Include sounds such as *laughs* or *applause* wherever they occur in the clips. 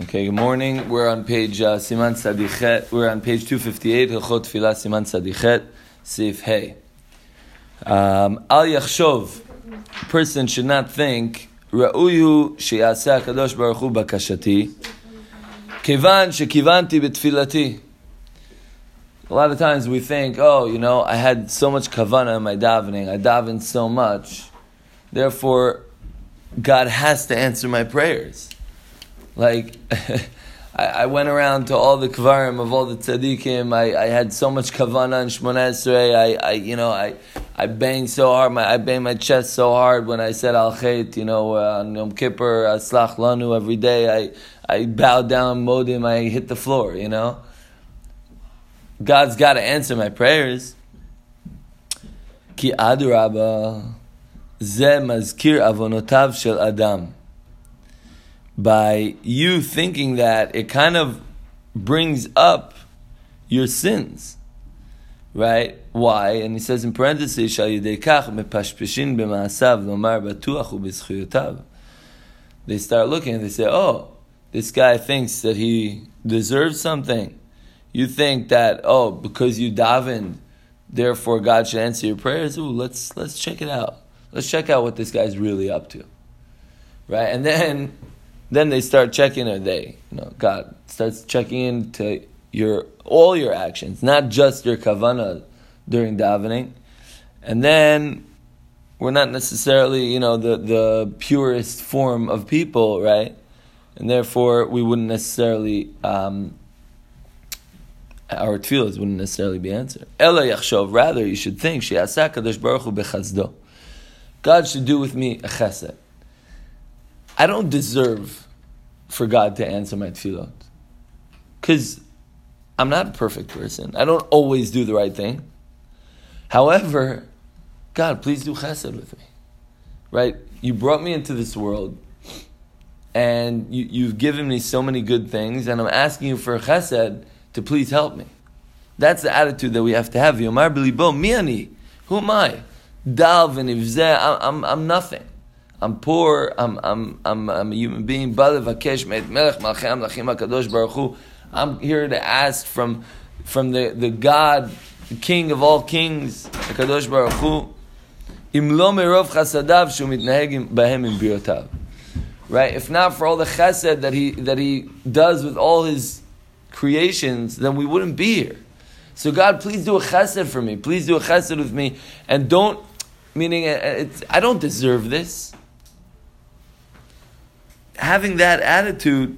Okay, good morning. We're on page uh, Siman Tzadi Chet. We're on page 258, Hilchot Tfilah Siman Tzadi Chet, Sif Hey. Um, Al Yachshov, person should not think, Ra'uyu sheyaseh HaKadosh Baruch Hu bakashati, kivan shekivanti betfilati. A lot of times we think, oh, you know, I had so much kavana in my davening, I davened so much, therefore God has to answer my prayers. Like, *laughs* I, I, went around to all the kvarim of all the tzaddikim. I, I had so much kavana and Shmona Esrei. I, I, you know, I, I banged so hard. My, I banged my chest so hard when I said Al Chait, you know, uh, on Yom Kippur, Aslach Lanu every day. I, I bowed down, modim, I hit the floor, you know. God's got to answer my prayers. Ki adraba, ze mazkir avonotav shel adam by you thinking that it kind of brings up your sins. Right? Why? And he says in parentheses, They start looking and they say, oh, this guy thinks that he deserves something. You think that, oh, because you davened, therefore God should answer your prayers. Ooh, let's let's check it out. Let's check out what this guy's really up to. Right? And then then they start checking, or they, you know, God starts checking into your all your actions, not just your kavana during davening. And then we're not necessarily, you know, the, the purest form of people, right? And therefore, we wouldn't necessarily, um, our tefillahs wouldn't necessarily be answered. Ella yachshov, rather, you should think, kadosh baruch hu bechazdo. God should do with me a chesed. I don't deserve for God to answer my tefillot. Because I'm not a perfect person. I don't always do the right thing. However, God, please do chesed with me. Right? You brought me into this world and you, you've given me so many good things, and I'm asking you for chesed to please help me. That's the attitude that we have to have. Yomar b'libo, miani. Who am I? Dal v'nivzeh, I'm, I'm nothing. I'm poor, I'm, I'm, I'm, I'm a human being. I'm here to ask from, from the, the God, the King of all kings, HaKadosh Baruch Hu. Right? If not for all the chesed that he, that he does with all his creations, then we wouldn't be here. So God, please do a chesed for me. Please do a chesed with me. And don't, meaning, uh, uh, I don't deserve this having that attitude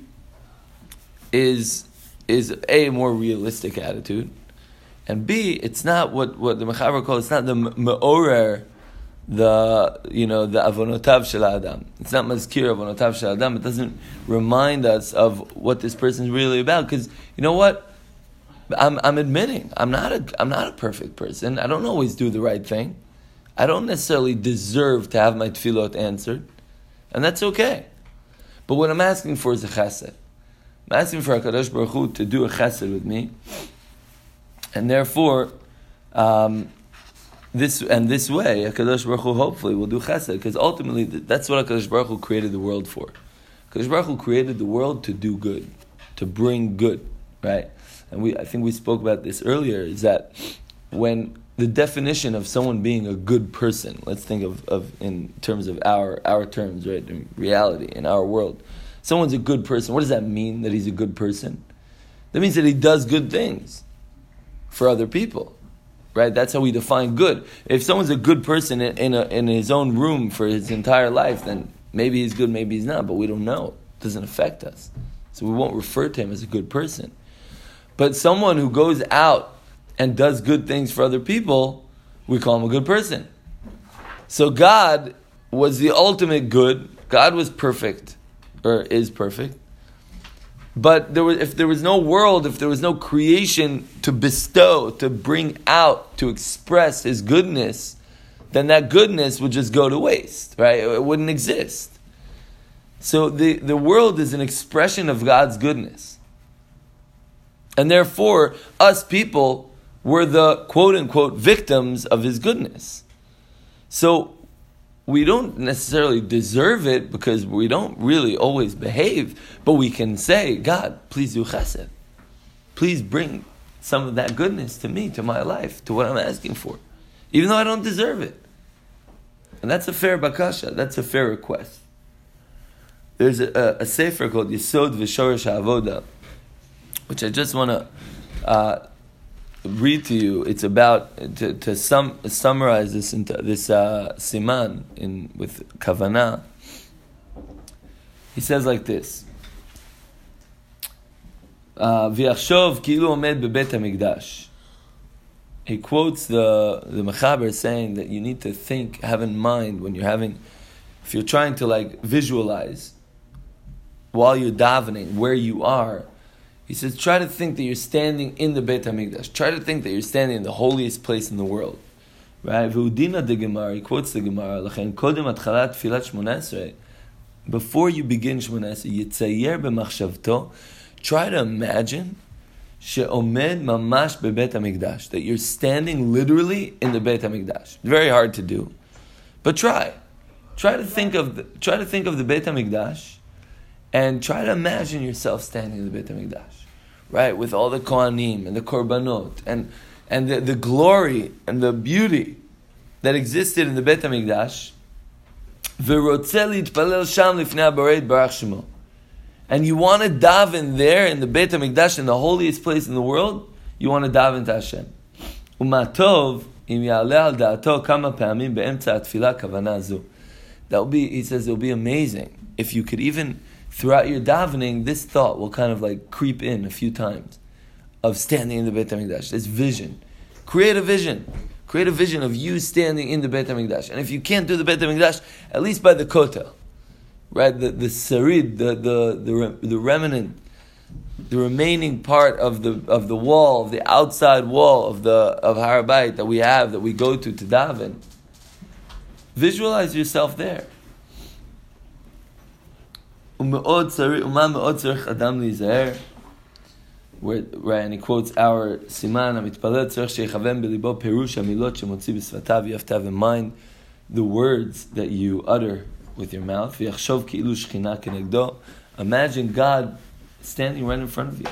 is is a more realistic attitude, and b it's not what, what the mechaber calls it's not the meorer the you know the avonotav shel adam. It's not mazkir avonotav shel adam. It doesn't remind us of what this person is really about. Because you know what, I'm I'm admitting I'm not a I'm not a perfect person. I don't always do the right thing. I don't necessarily deserve to have my tefillot answered, and that's okay. But what I'm asking for is a chesed. I'm asking for HaKadosh Baruch Hu to do a chesed with me. And therefore, um, this and this way, HaKadosh Baruch Hu hopefully will do chesed, because ultimately that's what HaKadosh Baruch Hu created the world for. HaKadosh Baruch Hu created the world to do good, to bring good, right? And we, I think we spoke about this earlier, is that when the definition of someone being a good person. Let's think of, of in terms of our our terms, right? In reality, in our world. Someone's a good person. What does that mean that he's a good person? That means that he does good things for other people. Right? That's how we define good. If someone's a good person in, in, a, in his own room for his entire life, then maybe he's good, maybe he's not, but we don't know. It doesn't affect us. So we won't refer to him as a good person. But someone who goes out and does good things for other people, we call him a good person. So God was the ultimate good. God was perfect, or is perfect. But there was, if there was no world, if there was no creation to bestow, to bring out, to express His goodness, then that goodness would just go to waste, right? It wouldn't exist. So the, the world is an expression of God's goodness. And therefore, us people were the quote unquote victims of his goodness. So, we don't necessarily deserve it because we don't really always behave, but we can say, God, please do chesed. Please bring some of that goodness to me, to my life, to what I'm asking for, even though I don't deserve it. And that's a fair bakasha, that's a fair request. There's a, a, a sefer called Yisod V'Shorish Avoda, which I just want to uh, read to you. It's about to, to sum, summarize this into this uh, siman in with kavana. He says like this. ויחשוב כאילו עומד בבית המקדש. He quotes the, the Mechaber saying that you need to think, have in mind when you're having, if you're trying to like visualize while you're davening where you are, he says, try to think that you're standing in the Beit HaMikdash. Try to think that you're standing in the holiest place in the world. Right? De Gemara, he quotes the Gemara, atchalat filat before you begin shmonesrei, yitzayer b'machshavto, try to imagine she'omed mamash bebet HaMikdash, that you're standing literally in the Beit HaMikdash. Very hard to do, but try. Try to think of the, try to think of the Beit HaMikdash, and try to imagine yourself standing in the Beit HaMikdash right? With all the Kohanim and the Korbanot and, and the, the glory and the beauty that existed in the Bet HaMikdash. And you want to daven there in the Beit HaMikdash, in the holiest place in the world, you want to daven to Hashem. Umatov, kama pa'amim be'emtza atfilah kavana zu. That will be, he says, it will be amazing if you could even throughout your davening, this thought will kind of like creep in a few times of standing in the Beit HaMikdash. This vision. Create a vision. Create a vision of you standing in the Beit HaMikdash. And if you can't do the Beit HaMikdash, at least by the Kotel. Right? The, the sarid, the, the, the, the remnant, the remaining part of the, of the wall, of the outside wall of the of Har HaBayit that we have, that we go to to daven. Visualize yourself there. Where, right, and he quotes our siman, המתפלל צריך שיכוון בליבו פירוש המילot שמוציא בשפתיו, you have to have in mind the words that you utter with your mouth, ויחשוב כאילו שכינה כנגדו, imagine God standing right in front of you.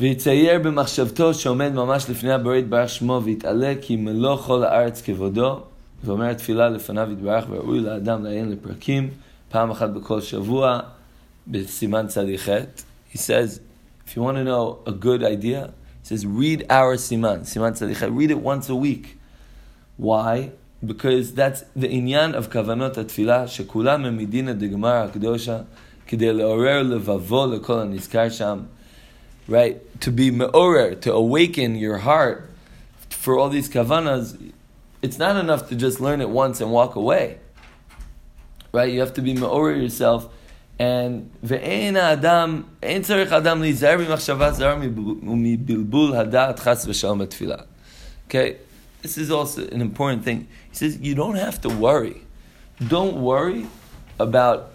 ויצייר במחשבתו שעומד ממש לפני הבורא יתברך שמו, ויתעלה כי מלוא כל הארץ כבודו, ואומר תפילה לפניו יתברך, וראוי לאדם לעיין לפרקים. פעם אחת בכל שבוע, בסימן צדיחת. He says, if you want to know a good idea, he says, read our siman, siman tzadichet. Read it once a week. Why? Because that's the inyan of kavanot התפילה, שכולם הם מדינא דגמר הקדושה, כדי לעורר לבבו לכל הנזכר שם. Right? To be me'orer, to awaken your heart for all these kavanas, it's not enough to just learn it once and walk away right? You have to be me'orer yourself. And ve'en adam, ein tzarich adam lizair b'machshava zar u'mibilbul hadat chas v'shalom tefillah. Okay, this is also an important thing. He says you don't have to worry. Don't worry about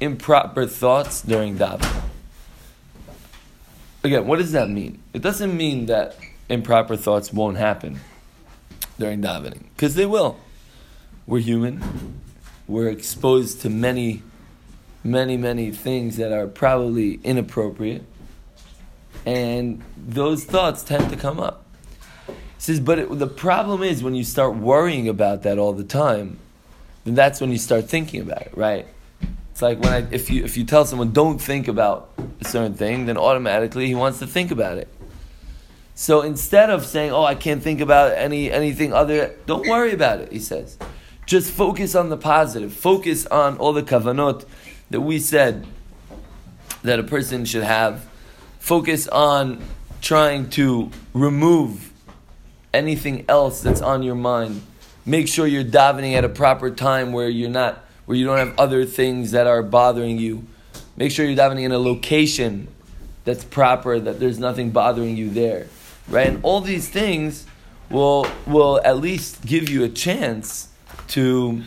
improper thoughts during davening. Again, what does that mean? It doesn't mean that improper thoughts won't happen during davening, because they will. We're human we're exposed to many, many, many things that are probably inappropriate. And those thoughts tend to come up. He says, but it, the problem is when you start worrying about that all the time, then that's when you start thinking about it, right? It's like when I, if you if you tell someone don't think about a certain thing, then automatically he wants to think about it. So instead of saying, "Oh, I can't think about any anything other," don't worry about it. He says, just focus on the positive. Focus on all the kavanot that we said that a person should have. Focus on trying to remove anything else that's on your mind. Make sure you're davening at a proper time where you're not where you don't have other things that are bothering you. Make sure you're davening in a location that's proper, that there's nothing bothering you there. Right? And all these things will will at least give you a chance to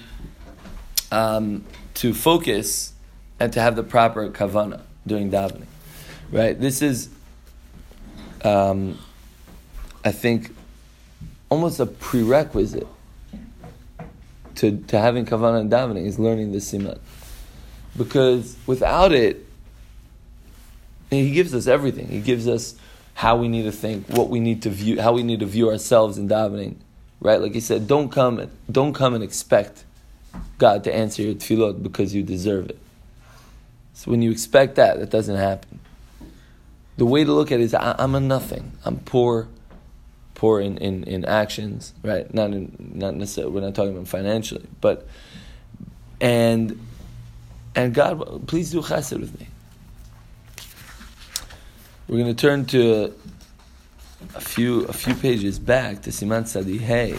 um, to focus and to have the proper kavana during davening. Right? This is, um, I think, almost a prerequisite to, to having kavanah and davening is learning the siman. Because without it, he gives us everything. He gives us how we need to think, what we need to view, how we need to view ourselves in davening, right? Like he said, don't come, don't come and expect God to answer your tefillot because you deserve it. So when you expect that, that doesn't happen. The way to look at it is, I, am a nothing. I'm poor, poor in, in, in actions, right? Not in, not necessarily. We're not talking about financially, but and and God, please do chesed with me. We're going to turn to a few a few pages back to Siman Tzadi Hey,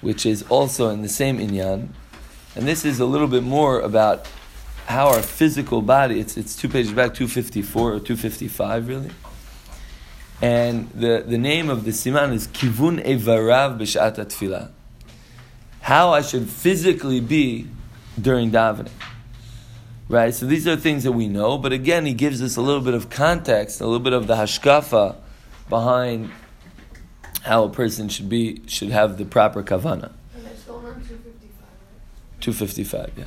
which is also in the same inyan, and this is a little bit more about how our physical body. It's it's two pages back, two fifty four or two fifty five, really. And the, the name of the siman is Kivun Evarav B'Shat Tefillah. How I should physically be during davening. Right? So these are things that we know, but again, he gives us a little bit of context, a little bit of the hashkafa behind how a person should be, should have the proper kavana. And it's 255, 255, yeah.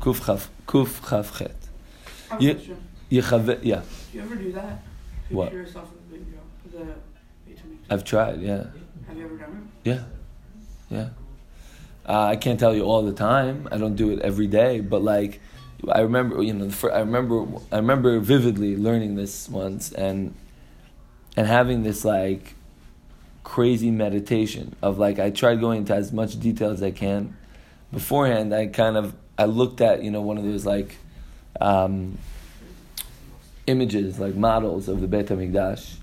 Kuf chaf, kuf chaf chet. I have a Ye- question. Yechave- yeah, Do you ever do that? What? Yourself in the video. The I've tried, yeah. Have you ever done it? Yeah, yeah. Uh, I can't tell you all the time. I don't do it every day, but like, I remember, you know, the fir- I remember, I remember vividly learning this once and and having this like crazy meditation of like I tried going into as much detail as I can. Beforehand, I kind of I looked at you know one of those like um, images like models of the Beit Hamikdash,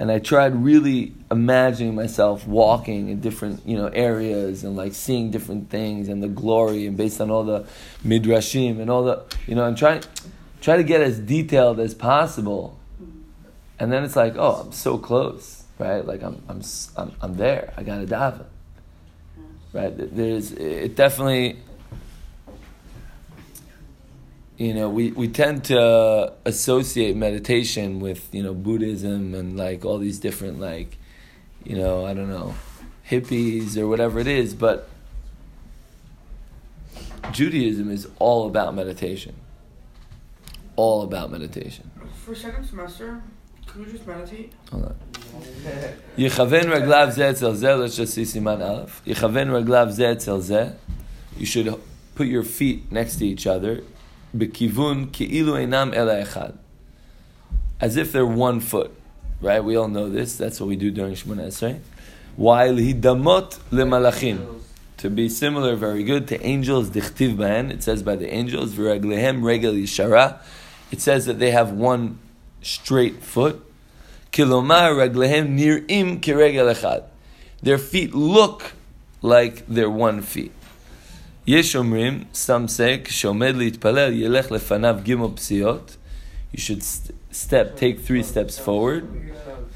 and I tried really imagining myself walking in different you know areas and like seeing different things and the glory and based on all the midrashim and all the you know I'm trying try to get as detailed as possible, and then it's like oh I'm so close right like I'm I'm I'm, I'm there I got to daven right there's it definitely you know, we, we tend to associate meditation with, you know, Buddhism and like all these different like, you know, I don't know, hippies or whatever it is, but Judaism is all about meditation. All about meditation. For second semester, could we just meditate? Hold on. יכוון רגליו זה אצל זה, let's just see סימן א', יכוון רגליו זה אצל זה, you should put your feet next to each other, בכיוון כאילו אינם אלא אחד. As if they're one foot, right? We all know this, that's what we do during Shemona Esrei. while להידמות למלאכים. To be similar, very good, to angels, dichtiv בהן, it says by the angels, ורגליהם רגל ישרה, it says that they have one straight foot. כלומר, רגליהם נראים כרגל אחד. Their feet look like they're one feet. יש אומרים, some say, כשעומד להתפלל, ילך לפניו גימל פסיעות. You should st- step, take three steps forward.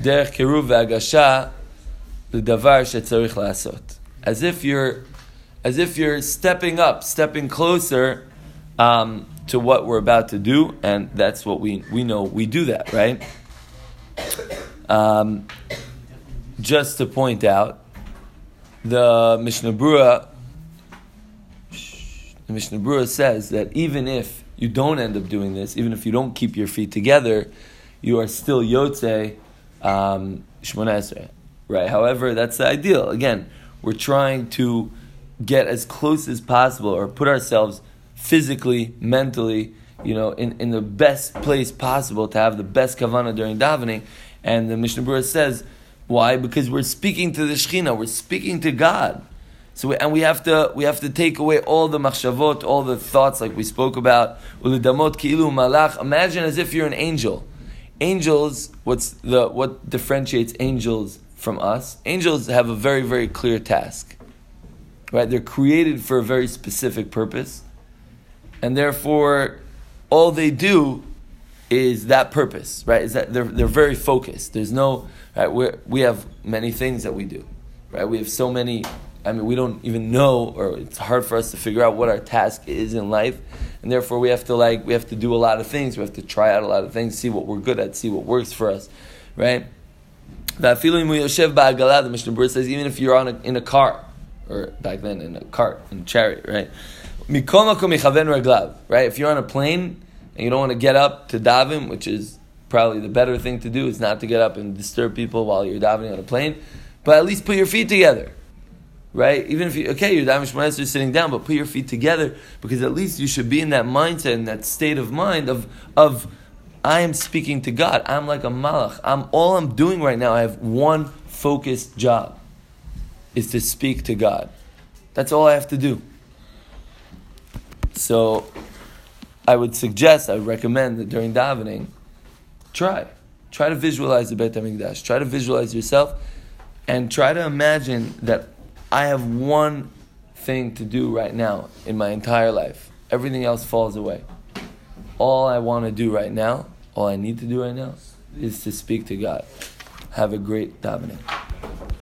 דרך קירוב והגשה לדבר שצריך לעשות. As if you're, as if you're stepping up, stepping closer um, to what we're about to do, and that's what we, we know we do that, right? Um, just to point out, the Mishnah Berurah, the Mishnah Berurah says that even if you don't end up doing this, even if you don't keep your feet together, you are still Yotze um, right? However, that's the ideal. Again, we're trying to get as close as possible or put ourselves physically, mentally, you know, in, in the best place possible to have the best kavana during davening. And the Mishnah Berurah says, why? Because we're speaking to the Shekhinah, we're speaking to God. So we, and we have to we have to take away all the machshavot, all the thoughts like we spoke about. Ulidamot ki'ilu malach. Imagine as if you're an angel. Angels, what's the what differentiates angels from us? Angels have a very very clear task. Right? They're created for a very specific purpose, and therefore, all they do is that purpose. Right? Is that they're they're very focused. There's no right. We we have many things that we do. Right? We have so many I mean, we don't even know, or it's hard for us to figure out what our task is in life, and therefore we have to like we have to do a lot of things. We have to try out a lot of things, see what we're good at, see what works for us, right? The Mishnah Berurah says even if you're on a, in a car, or back then in a cart, in a chariot, right? Right? If you're on a plane and you don't want to get up to daven, which is probably the better thing to do, is not to get up and disturb people while you're davening on a plane, but at least put your feet together right? Even if you okay, you're davening Shemona Esrei sitting down, but put your feet together because at least you should be in that mindset, in that state of mind of of I am speaking to God. I'm like a malach. I'm all I'm doing right now. I have one focused job, is to speak to God. That's all I have to do. So, I would suggest, I would recommend that during davening, try, try to visualize the Beit Hamikdash. Try to visualize yourself, and try to imagine that I have one thing to do right now in my entire life. Everything else falls away. All I want to do right now, all I need to do right now, is to speak to God. Have a great davening.